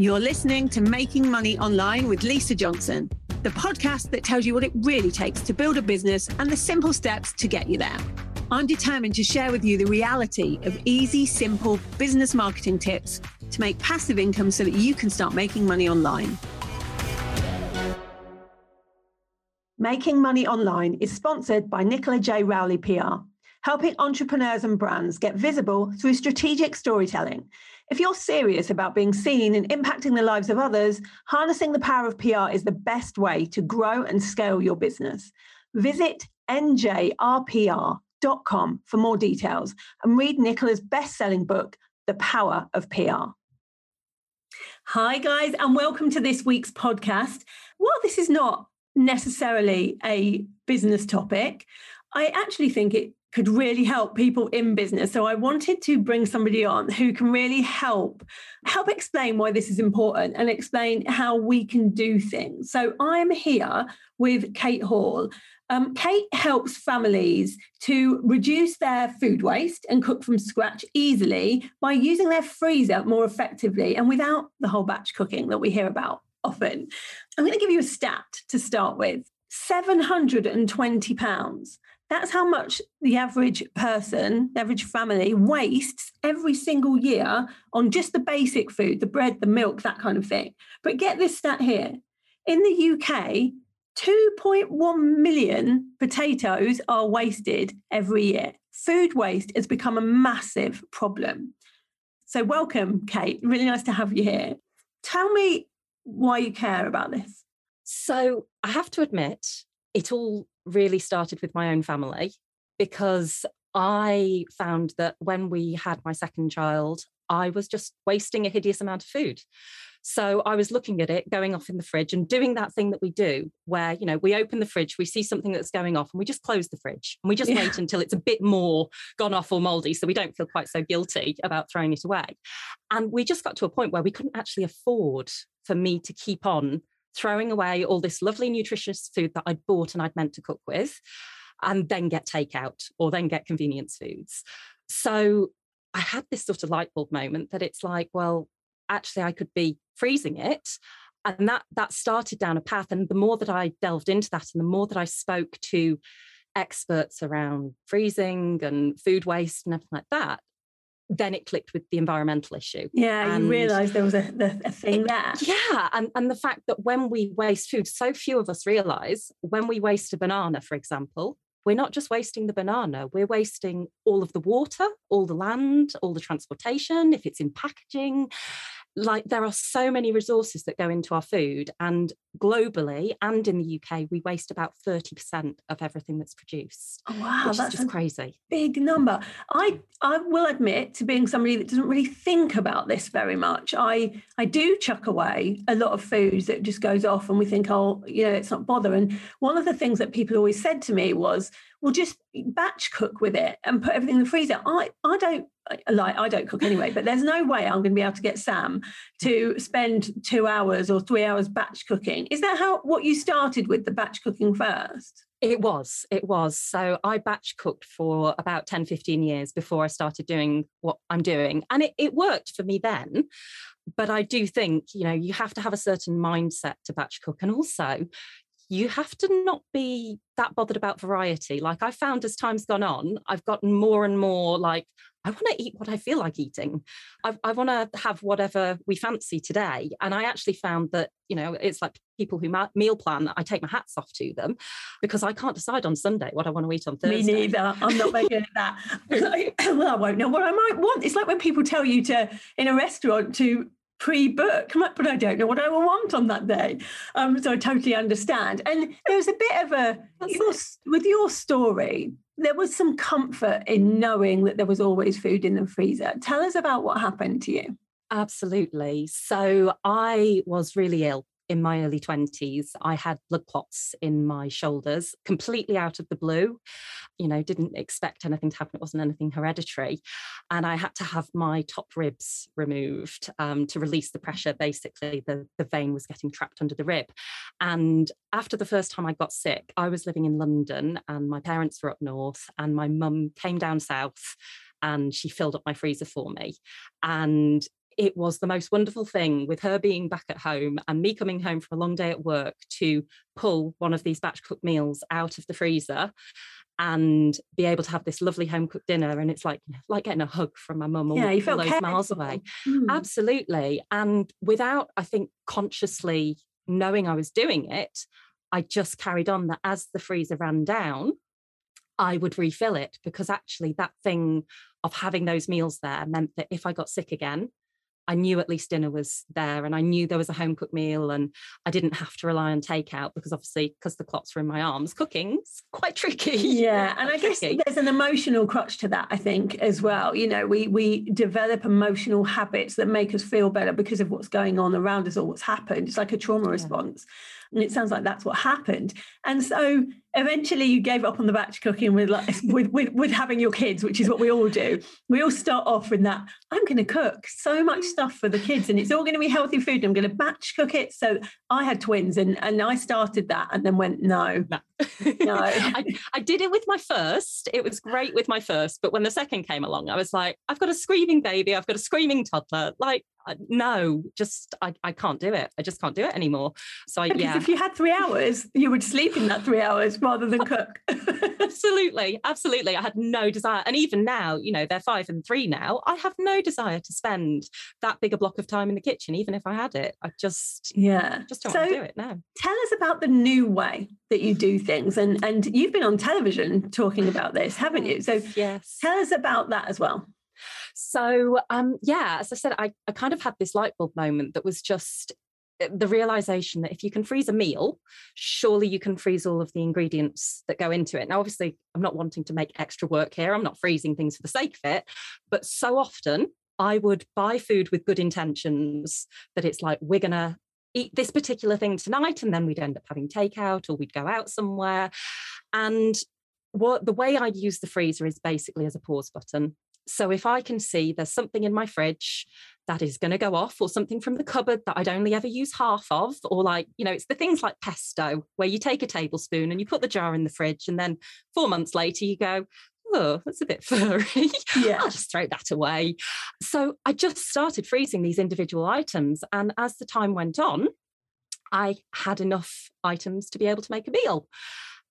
You're listening to Making Money Online with Lisa Johnson, the podcast that tells you what it really takes to build a business and the simple steps to get you there. I'm determined to share with you the reality of easy, simple business marketing tips to make passive income so that you can start making money online. Making Money Online is sponsored by Nicola J. Rowley PR, helping entrepreneurs and brands get visible through strategic storytelling if you're serious about being seen and impacting the lives of others, harnessing the power of PR is the best way to grow and scale your business. Visit njrpr.com for more details and read Nicola's best selling book, The Power of PR. Hi, guys, and welcome to this week's podcast. While this is not necessarily a business topic, I actually think it could really help people in business. So I wanted to bring somebody on who can really help help explain why this is important and explain how we can do things. So I'm here with Kate Hill. Um, Kate helps families to reduce their food waste and cook from scratch easily by using their freezer more effectively and without the whole batch cooking that we hear about often. I'm going to give you a stat to start with. 720 pounds that's how much the average person, the average family wastes every single year on just the basic food, the bread, the milk, that kind of thing. But get this stat here in the UK, 2.1 million potatoes are wasted every year. Food waste has become a massive problem. So, welcome, Kate. Really nice to have you here. Tell me why you care about this. So, I have to admit, it all really started with my own family because I found that when we had my second child, I was just wasting a hideous amount of food. So I was looking at it going off in the fridge and doing that thing that we do where, you know, we open the fridge, we see something that's going off and we just close the fridge and we just yeah. wait until it's a bit more gone off or moldy so we don't feel quite so guilty about throwing it away. And we just got to a point where we couldn't actually afford for me to keep on throwing away all this lovely nutritious food that I'd bought and I'd meant to cook with, and then get takeout or then get convenience foods. So I had this sort of light bulb moment that it's like, well, actually, I could be freezing it. And that that started down a path. And the more that I delved into that and the more that I spoke to experts around freezing and food waste and everything like that, then it clicked with the environmental issue. Yeah, and you realised there was a, a thing there. Yeah, and, and the fact that when we waste food, so few of us realise when we waste a banana, for example, we're not just wasting the banana, we're wasting all of the water, all the land, all the transportation, if it's in packaging like there are so many resources that go into our food and globally and in the UK we waste about 30% of everything that's produced oh, wow that's just crazy. big number. I I will admit to being somebody that doesn't really think about this very much. I I do chuck away a lot of foods that just goes off and we think oh you know it's not bother and one of the things that people always said to me was well just batch cook with it and put everything in the freezer I I don't like I don't cook anyway, but there's no way I'm going to be able to get Sam to spend two hours or three hours batch cooking. Is that how what you started with the batch cooking first? It was, it was. So I batch cooked for about 10, 15 years before I started doing what I'm doing. And it, it worked for me then. But I do think, you know, you have to have a certain mindset to batch cook. And also, you have to not be that bothered about variety. Like I found as time's gone on, I've gotten more and more like, I want to eat what I feel like eating. I, I want to have whatever we fancy today. And I actually found that, you know, it's like people who ma- meal plan, I take my hats off to them because I can't decide on Sunday what I want to eat on Thursday. Me neither. I'm not very good at that. well, I won't know what I might want. It's like when people tell you to, in a restaurant, to pre-book but i don't know what i will want on that day um, so i totally understand and there was a bit of a your, with your story there was some comfort in knowing that there was always food in the freezer. Tell us about what happened to you. Absolutely. So I was really ill in my early 20s, I had blood clots in my shoulders, completely out of the blue. You know, didn't expect anything to happen. It wasn't anything hereditary. And I had to have my top ribs removed um, to release the pressure. Basically, the, the vein was getting trapped under the rib. And after the first time I got sick, I was living in London and my parents were up north, and my mum came down south and she filled up my freezer for me. And it was the most wonderful thing with her being back at home and me coming home from a long day at work to pull one of these batch cooked meals out of the freezer and be able to have this lovely home cooked dinner. And it's like like getting a hug from my mum yeah, you felt those miles away. Mm. absolutely. And without i think consciously knowing i was doing it i just carried on that as the freezer ran down I would refill it because actually that thing of having those meals there meant that if I got sick again, I knew at least dinner was there and I knew there was a home cooked meal and I didn't have to rely on takeout because obviously because the clots were in my arms, cooking's quite tricky. Yeah. And I guess there's an emotional crutch to that, I think, as well. You know, we we develop emotional habits that make us feel better because of what's going on around us or what's happened. It's like a trauma yeah. response. And it sounds like that's what happened. And so eventually you gave up on the batch cooking with like with, with, with having your kids, which is what we all do. We all start off with that. I'm going to cook so much stuff for the kids, and it's all going to be healthy food. I'm going to batch cook it. So I had twins, and and I started that, and then went no, no. no. I, I did it with my first. It was great with my first, but when the second came along, I was like, I've got a screaming baby, I've got a screaming toddler. Like no, just I, I can't do it. I just can't do it anymore. So I, because yeah. if you had three hours, you would sleep in that three hours rather than cook. absolutely, absolutely. I had no desire, and even now, you know, they're five and three now. I have no desire to spend that big a block of time in the kitchen, even if I had it. I just yeah, just don't so want to do it now. Tell us about the new way that you do things, and and you've been on television talking about this, haven't you? So yes, tell us about that as well. So, um, yeah, as I said, I, I kind of had this light bulb moment that was just eh, the realization that if you can freeze a meal, surely you can freeze all of the ingredients that go into it. Now, obviously, I'm not wanting to make extra work here. I'm not freezing things for the sake of it. But so often I would buy food with good intentions that it's like, we're going to eat this particular thing tonight. And then we'd end up having takeout or we'd go out somewhere. And what the way I use the freezer is basically as a pause button. So if I can see there's something in my fridge that is going to go off, or something from the cupboard that I'd only ever use half of, or like, you know, it's the things like pesto, where you take a tablespoon and you put the jar in the fridge, and then four months later you go, oh, that's a bit furry. Yeah. I'll just throw that away. So I just started freezing these individual items. And as the time went on, I had enough items to be able to make a meal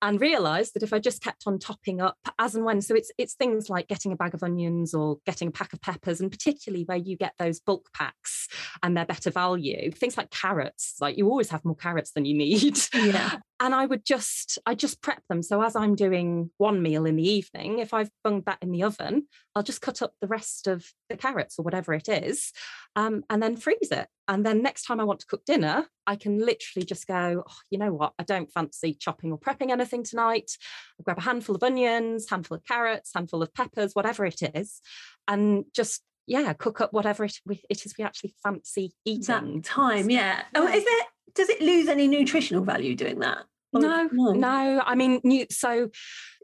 and realized that if I just kept on topping up as and when, so it's it's things like getting a bag of onions or getting a pack of peppers, and particularly where you get those bulk packs and they're better value, things like carrots, like you always have more carrots than you need. Yeah. and I would just I just prep them. So as I'm doing one meal in the evening, if I've bunged that in the oven, I'll just cut up the rest of the carrots or whatever it is, um, and then freeze it. And then next time I want to cook dinner, I can literally just go, oh, you know what? I don't fancy chopping or prepping anything tonight. I'll grab a handful of onions, handful of carrots, handful of peppers, whatever it is, and just yeah, cook up whatever it, it is we actually fancy eating. That time, yeah. Oh, is it? Does it lose any nutritional value doing that? No, no, no. I mean, you, so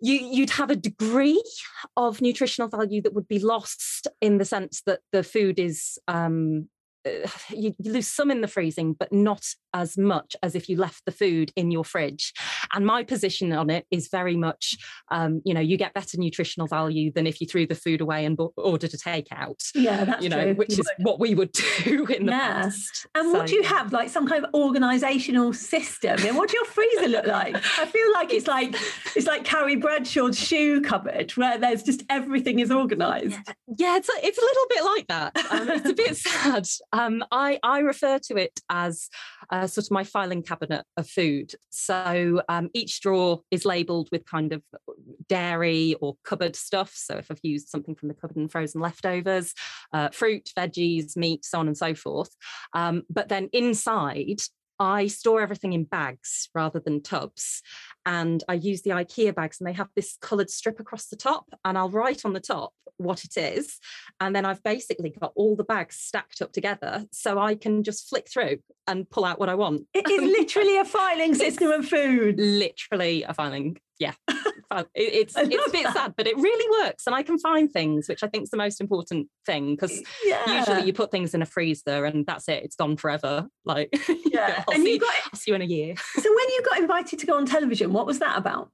you you'd have a degree of nutritional value that would be lost in the sense that the food is um, you, lose some in the freezing, but not as much as if you left the food in your fridge. And my position on it is very much, um, you know, you get better nutritional value than if you threw the food away and ordered a takeout. Yeah, that's you know, true. which you is would. what we would do in the yeah. past. And so, what do you have, like some kind of organisational system? And what do your freezer look like? I feel like it's like it's like Carrie Bradshaw's shoe cupboard, where there's just everything is organised. Yeah, it's a, it's a little bit like that. Um, it's a bit sad. Um, I I refer to it as uh, sort of my filing cabinet of food. So um, each drawer is labelled with kind of dairy or cupboard stuff. So if I've used something from the cupboard and frozen leftovers, uh, fruit, veggies, meat, so on and so forth. Um, but then inside I store everything in bags rather than tubs. And I use the IKEA bags, and they have this coloured strip across the top. And I'll write on the top what it is. And then I've basically got all the bags stacked up together. So I can just flick through and pull out what I want. It is literally a filing system of food. Literally a filing. Yeah. it's it's a bit that. sad, but it really works, and I can find things, which I think is the most important thing because yeah. usually you put things in a freezer and that's it; it's gone forever. Like, yeah, and see, you got, I'll see you in a year. So when you got invited to go on television, what was that about?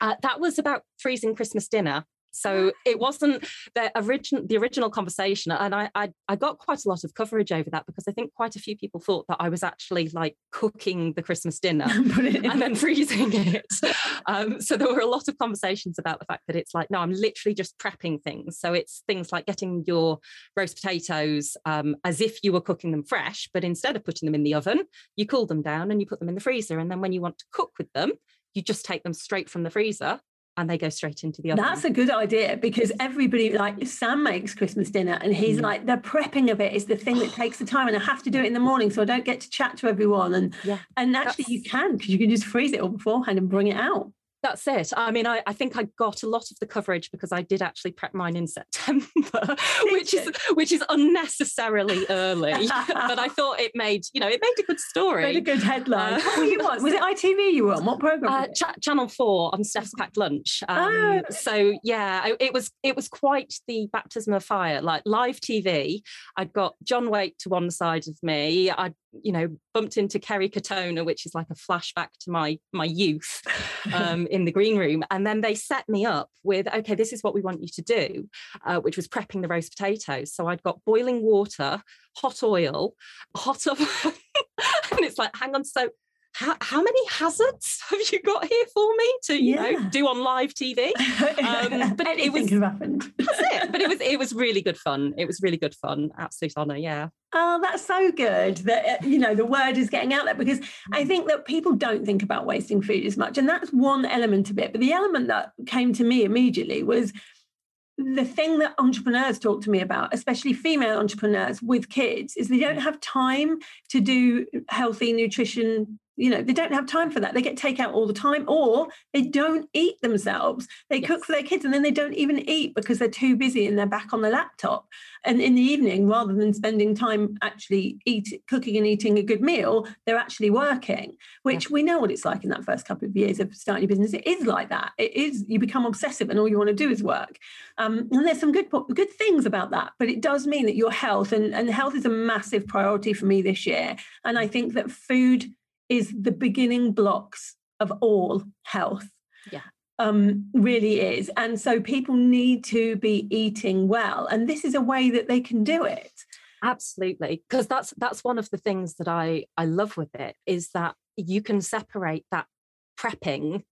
Uh, that was about freezing Christmas dinner. So it wasn't the original the original conversation. And I, I I got quite a lot of coverage over that because I think quite a few people thought that I was actually like cooking the Christmas dinner and then freezing it. Um, so there were a lot of conversations about the fact that it's like, no, I'm literally just prepping things. So it's things like getting your roast potatoes um, as if you were cooking them fresh, but instead of putting them in the oven, you cool them down and you put them in the freezer. And then when you want to cook with them, you just take them straight from the freezer and they go straight into the oven. That's a good idea because everybody, like Sam makes Christmas dinner and he's mm. like, the prepping of it is the thing that takes the time and I have to do it in the morning so I don't get to chat to everyone. And yeah, and actually you can because you can just freeze it all beforehand and bring it out. That's it. I mean, I, I, think I got a lot of the coverage because I did actually prep mine in September, which is which is unnecessarily early. but I thought it made, you know, it made a good story. Made a good headline. Uh, what were you on? Was it ITV you were on? What program? Uh, Ch- Channel Four on Steph's Packed Lunch. Um, oh. So yeah, it was it was quite the baptism of fire. Like live TV, I'd got John Waite to one side of me. I'd you know bumped into Kerry Katona, which is like a flashback to my my youth um, in the green room, and then they set me up with okay, this is what we want you to do, uh, which was prepping the roast potatoes. So I'd got boiling water, hot oil, hot oven, and it's like, hang on, so how, how many hazards have you got here for me to you yeah. know do on live TV? Um, but it, it was happened. that's it. But it was it was really good fun. It was really good fun. Absolute honour. Yeah. Oh, that's so good that uh, you know the word is getting out there because I think that people don't think about wasting food as much, and that's one element of it. But the element that came to me immediately was the thing that entrepreneurs talk to me about, especially female entrepreneurs with kids, is they don't have time to do healthy nutrition you know they don't have time for that. They get takeout all the time or they don't eat themselves. They yes. cook for their kids and then they don't even eat because they're too busy and they're back on the laptop. And in the evening rather than spending time actually eat cooking and eating a good meal they're actually working which we know what it's like in that first couple of years of starting your business. It is like that. It is you become obsessive and all you want to do is work. Um, and there's some good good things about that but it does mean that your health and, and health is a massive priority for me this year. And i think that food is the beginning blocks of all health. Yeah. Um, really is. And so people need to be eating well. And this is a way that they can do it. Absolutely. Because that's that's one of the things that I I love with it is that you can separate that prepping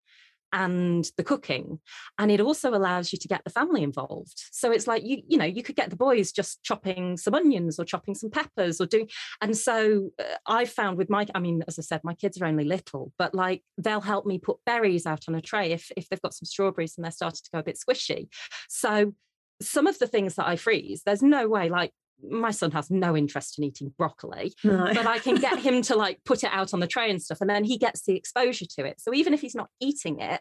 and the cooking and it also allows you to get the family involved. So it's like you you know you could get the boys just chopping some onions or chopping some peppers or doing and so uh, i found with my i mean as i said my kids are only little but like they'll help me put berries out on a tray if if they've got some strawberries and they're starting to go a bit squishy. So some of the things that I freeze, there's no way like my son has no interest in eating broccoli, no. but I can get him to like put it out on the tray and stuff. And then he gets the exposure to it. So even if he's not eating it,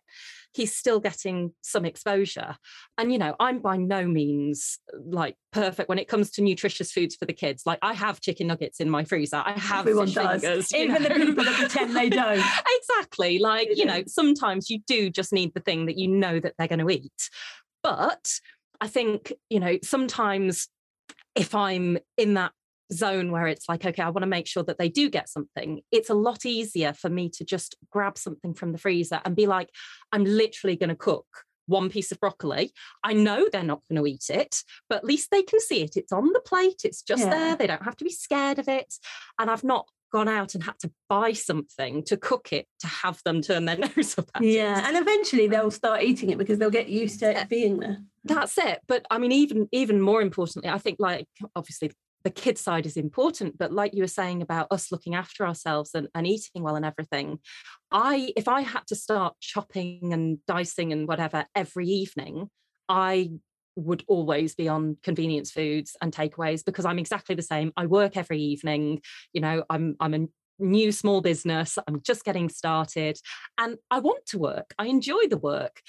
he's still getting some exposure. And, you know, I'm by no means like perfect when it comes to nutritious foods for the kids. Like I have chicken nuggets in my freezer. I have Everyone does. Fingers, even know? the people that pretend they don't. exactly. Like, you know, sometimes you do just need the thing that you know that they're going to eat. But I think, you know, sometimes if I'm in that zone where it's like, okay, I want to make sure that they do get something, it's a lot easier for me to just grab something from the freezer and be like, I'm literally going to cook one piece of broccoli. I know they're not going to eat it, but at least they can see it. It's on the plate, it's just yeah. there. They don't have to be scared of it. And I've not gone out and had to buy something to cook it to have them turn their nose up at yeah, it. and eventually they'll start eating it because they'll get used to it being there. That's it. But I mean, even even more importantly, I think like obviously the kid side is important, but like you were saying about us looking after ourselves and, and eating well and everything, I if I had to start chopping and dicing and whatever every evening, I would always be on convenience foods and takeaways because I'm exactly the same. I work every evening. You know, I'm I'm a new small business. I'm just getting started and I want to work. I enjoy the work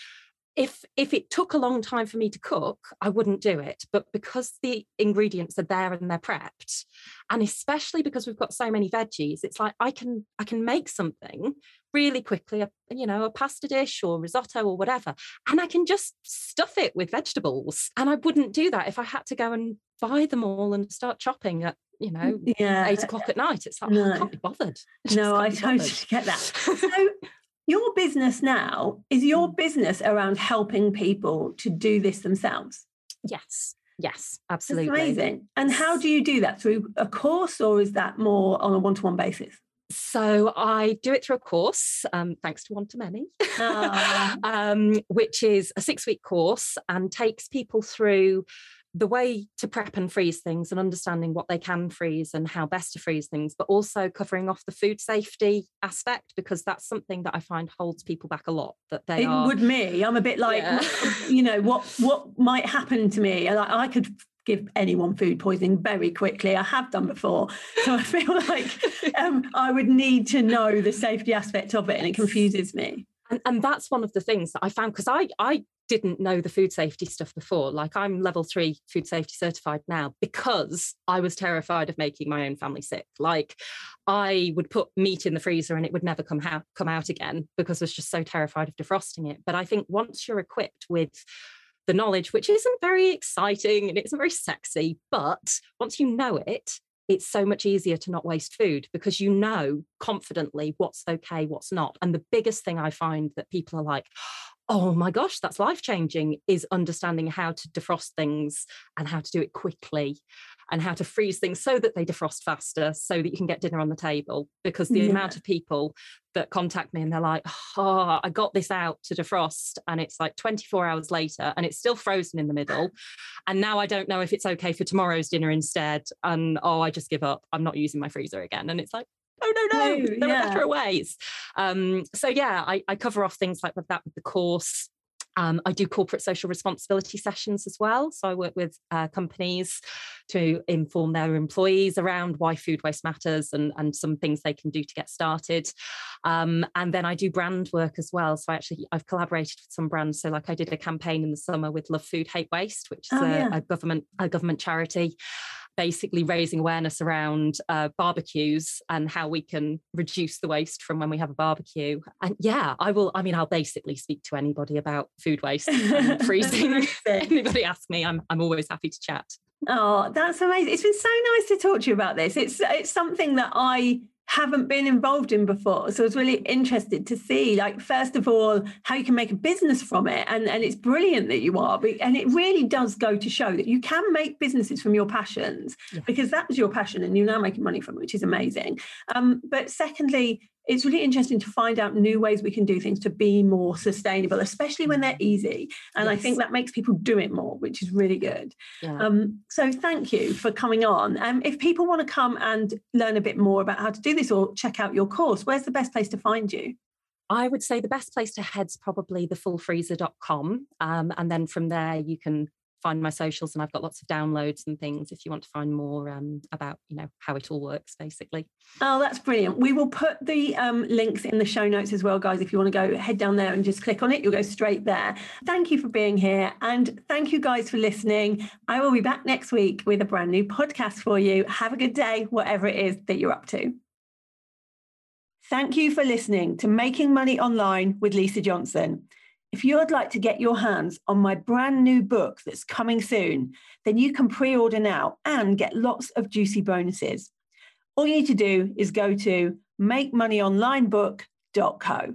if if it took a long time for me to cook i wouldn't do it. But because the ingredients are there and they're prepped and especially because we've got so many veggies it's like i can i can make something really quickly a, you know a pasta dish or risotto or whatever and i can just stuff it with vegetables. And i wouldn't do that if i had to go and buy them all and start chopping at you know mm, yeah. eight o'clock at night. It's like no. i can't be bothered. No i totally get that. So your business now is your mm. business around helping people to do this themselves. Yes. Yes, absolutely. That's amazing. And how do you do that? Through a course or is that more on a one to one basis? So I do it through a course, um, thanks to one to many, um, which is a six week course and takes people through the way to prep and freeze things and understanding what they can freeze and how best to freeze things, but also covering off the food safety aspect because that's something that I find holds people back a lot. That they it are, would me. I'm a bit like, yeah. you know, what what might happen to me? I, I could give anyone food poisoning very quickly. I have done before. So I feel like um, I would need to know the safety aspect of it and it confuses me. And, and that's one of the things that I found because I, I didn't know the food safety stuff before. Like I'm level three food safety certified now because I was terrified of making my own family sick. Like I would put meat in the freezer and it would never come out come out again because I was just so terrified of defrosting it. But I think once you're equipped with the knowledge, which isn't very exciting and it isn't very sexy, but once you know it, it's so much easier to not waste food because you know confidently what's okay, what's not. And the biggest thing I find that people are like, oh my gosh, that's life changing, is understanding how to defrost things and how to do it quickly and how to freeze things so that they defrost faster so that you can get dinner on the table. Because the yeah. amount of people that contact me and they're like, oh, I got this out to defrost and it's like 24 hours later and it's still frozen in the middle. And now I don't know if it's okay for tomorrow's dinner instead. And oh, I just give up. I'm not using my freezer again. And it's like, no, no, no, there yeah. are better ways. Um, so yeah, I, I cover off things like that with the course. Um, I do corporate social responsibility sessions as well. So I work with uh, companies to inform their employees around why food waste matters and, and some things they can do to get started. Um, and then I do brand work as well. So I actually I've collaborated with some brands. So like I did a campaign in the summer with Love Food Hate Waste, which is oh, a, yeah. a government a government charity basically raising awareness around uh, barbecues and how we can reduce the waste from when we have a barbecue. And yeah, I will. I mean, I'll basically speak to anybody about food waste and freezing. anybody ask me, I'm I'm always happy to chat. Oh, that's amazing! It's been so nice to talk to you about this. It's it's something that I haven't been involved in before. So I was really interested to see, like, first of all, how you can make a business from it. And, and it's brilliant that you are. And it really does go to show that you can make businesses from your passions yeah. because that was your passion and you're now making money from it, which is amazing. Um, but secondly, it's really interesting to find out new ways we can do things to be more sustainable, especially when they're easy. And yes. I think that makes people do it more, which is really good. Yeah. Um, so thank you for coming on. Um, if people want to come and learn a bit more about how to do this or check out your course, where's the best place to find you? I would say the best place to head's probably thefullfreezer.com. Um, and then from there, you can find my socials and I've got lots of downloads and things if you want to find more um, about you know how it all works basically. Oh, that's brilliant. We will put the um, links in the show notes as well, guys. If you want to go head down there and just click on it, you'll go straight there. Thank you for being here and thank you guys for listening. I will be back next week with a brand new podcast for you. Have a good day, whatever it is that you're up to. Thank you for listening to Making Money Online with Lisa Johnson. If you would like to get your hands on my brand new book that's coming soon, then you can pre order now and get lots of juicy bonuses. All you need to do is go to makemoneyonlinebook.co.